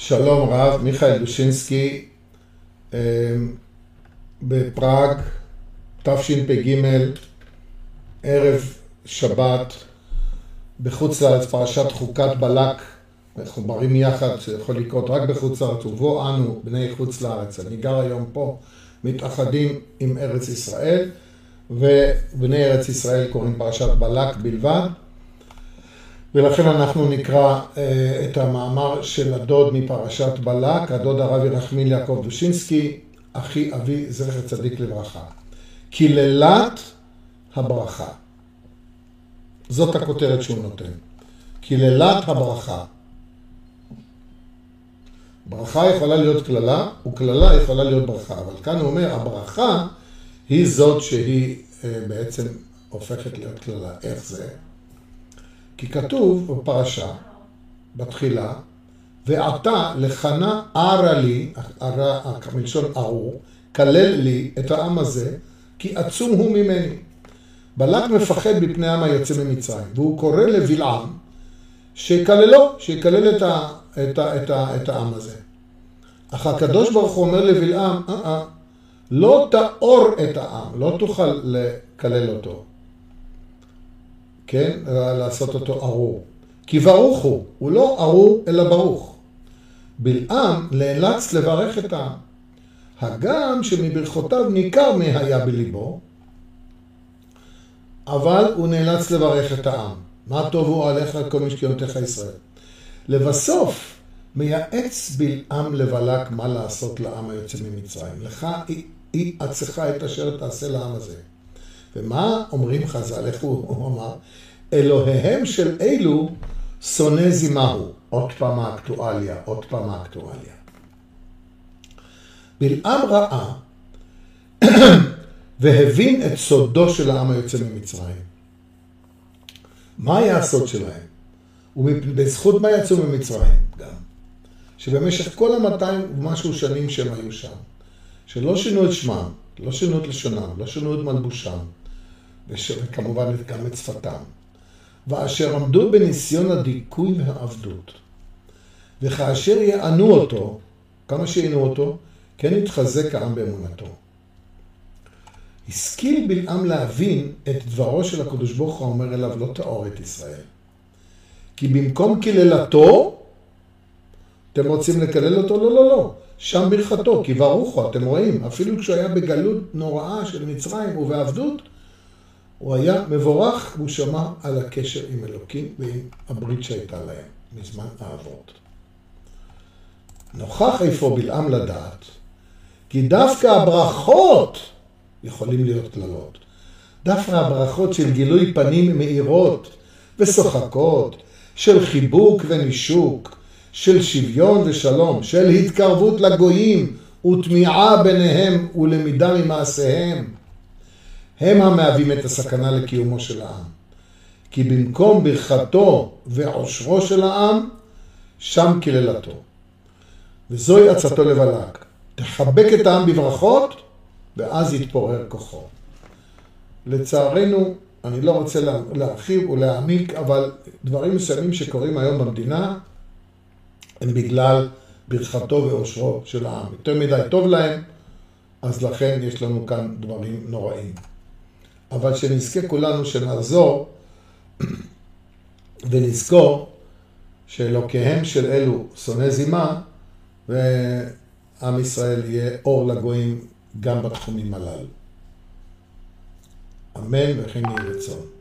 שלום רב, מיכאל דושינסקי, אמ, בפראג, תשפ"ג, ערב שבת, בחוץ לארץ, פרשת חוקת בלק, מחוברים יחד, שיכול לקרות רק בחוץ לארץ, ובו אנו, בני חוץ לארץ, אני גר היום פה, מתאחדים עם ארץ ישראל, ובני ארץ ישראל קוראים פרשת בלק בלבד. ולכן אנחנו נקרא אה, את המאמר של הדוד מפרשת בלק, הדוד הרב ירחמיל יעקב דושינסקי, אחי אבי זכר צדיק לברכה. קללת הברכה. זאת הכותרת שהוא נותן. קללת הברכה. ברכה יכולה להיות קללה, וקללה יכולה להיות ברכה. אבל כאן הוא אומר, הברכה היא זאת שהיא אה, בעצם הופכת להיות קללה. איך זה? כי כתוב בפרשה, בתחילה, ועתה לחנה ערה לי, מלשון ארור, כלל לי את העם הזה, כי עצום הוא ממני. בלק מפחד מפני העם היוצא ממצרים, והוא קורא לבלעם שיקללו, שיקלל את, ה, את, ה, את, ה, את העם הזה. אך הקדוש ברוך הוא אומר לבלעם, אה אה, לא תאור את העם, לא תוכל לקלל אותו. כן? לעשות אותו ארור. כי ברוך הוא, הוא לא ארור אלא ברוך. בלעם נאלץ לברך את העם. הגם שמברכותיו ניכר מה היה בליבו, אבל הוא נאלץ לברך את העם. מה טובו עליך כל משקיעותיך ישראל. לבסוף, מייעץ בלעם לבלק מה לעשות לעם היוצא ממצרים. לך היא עצך את אשר תעשה לעם הזה. ומה אומרים חז"ל? איך הוא אמר? אלוהיהם של אלו שונא זימהו. עוד פעם האקטואליה, עוד פעם האקטואליה. בלעם ראה והבין את סודו של העם היוצא ממצרים. מה היה הסוד שלהם? ובזכות מה יצאו ממצרים גם? שבמשך כל המאתיים ומשהו שנים שהם היו שם, שלא שינו את שמם, לא שינו את לשונם, לא שינו את מלבושם, וכמובן גם את שפתם. ואשר עמדו בניסיון הדיכוי והעבדות. וכאשר יענו אותו, כמה שיענו אותו, כן יתחזק העם באמונתו. השכיל בלעם להבין את דברו של הקדוש ברוך הוא אומר אליו, לא תאור את ישראל. כי במקום קללתו, אתם רוצים לקלל אותו? לא, לא, לא. שם ברכתו, כי ברוך הוא, אתם רואים, אפילו כשהוא היה בגלות נוראה של מצרים ובעבדות, הוא היה מבורך, והוא שמע על הקשר עם אלוקים ועם הברית שהייתה להם מזמן האבות. נוכח איפה בלעם לדעת, כי דווקא הברכות יכולים להיות קללות. דווקא הברכות של גילוי פנים מאירות ושוחקות, של חיבוק ונישוק, של שוויון ושלום, של התקרבות לגויים ותמיעה ביניהם ולמידה ממעשיהם, הם המהווים את הסכנה לקיומו של העם. כי במקום ברכתו ועושרו של העם, שם קללתו. וזוהי עצתו לבלק. תחבק את העם בברכות, ואז יתפורר כוחו. לצערנו, אני לא רוצה להרחיב ולהעמיק, אבל דברים מסוימים שקורים היום במדינה, הם בגלל ברכתו ועושרו של העם. יותר מדי טוב להם, אז לכן יש לנו כאן דברים נוראים. אבל שנזכה כולנו שנעזור ונזכור שאלוקיהם של אלו שונא זימה, ועם ישראל יהיה אור לגויים גם בתחומים הללו. אמן וכן יהי רצון.